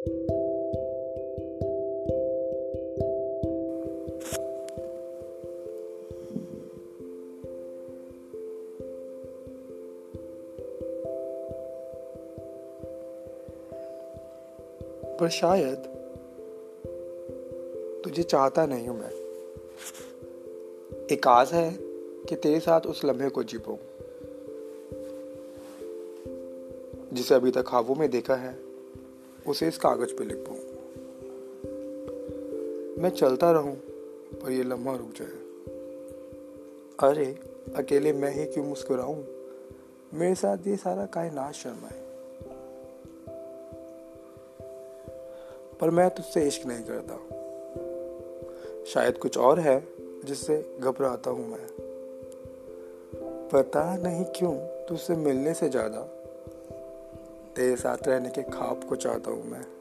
पर शायद तुझे चाहता नहीं हूँ मैं। एक आस है कि तेरे साथ उस लम्हे को जी जिसे अभी तक ख्वाबों में देखा है। उसे इस कागज़ पे लिख पाऊँ। मैं चलता रहूँ, पर ये लम्हा रुक जाए। अरे, अकेले मैं ही क्यों मुस्कुराऊं? मेरे साथ ये सारा कायनात शर्माए। पर मैं तुझसे इश्क नहीं करता। शायद कुछ और है जिससे घबराता हूँ मैं। पता नहीं क्यों तुझसे मिलने से ज़्यादा तेरे साथ रहने के ख्वाब को चाहता हूँ मैं।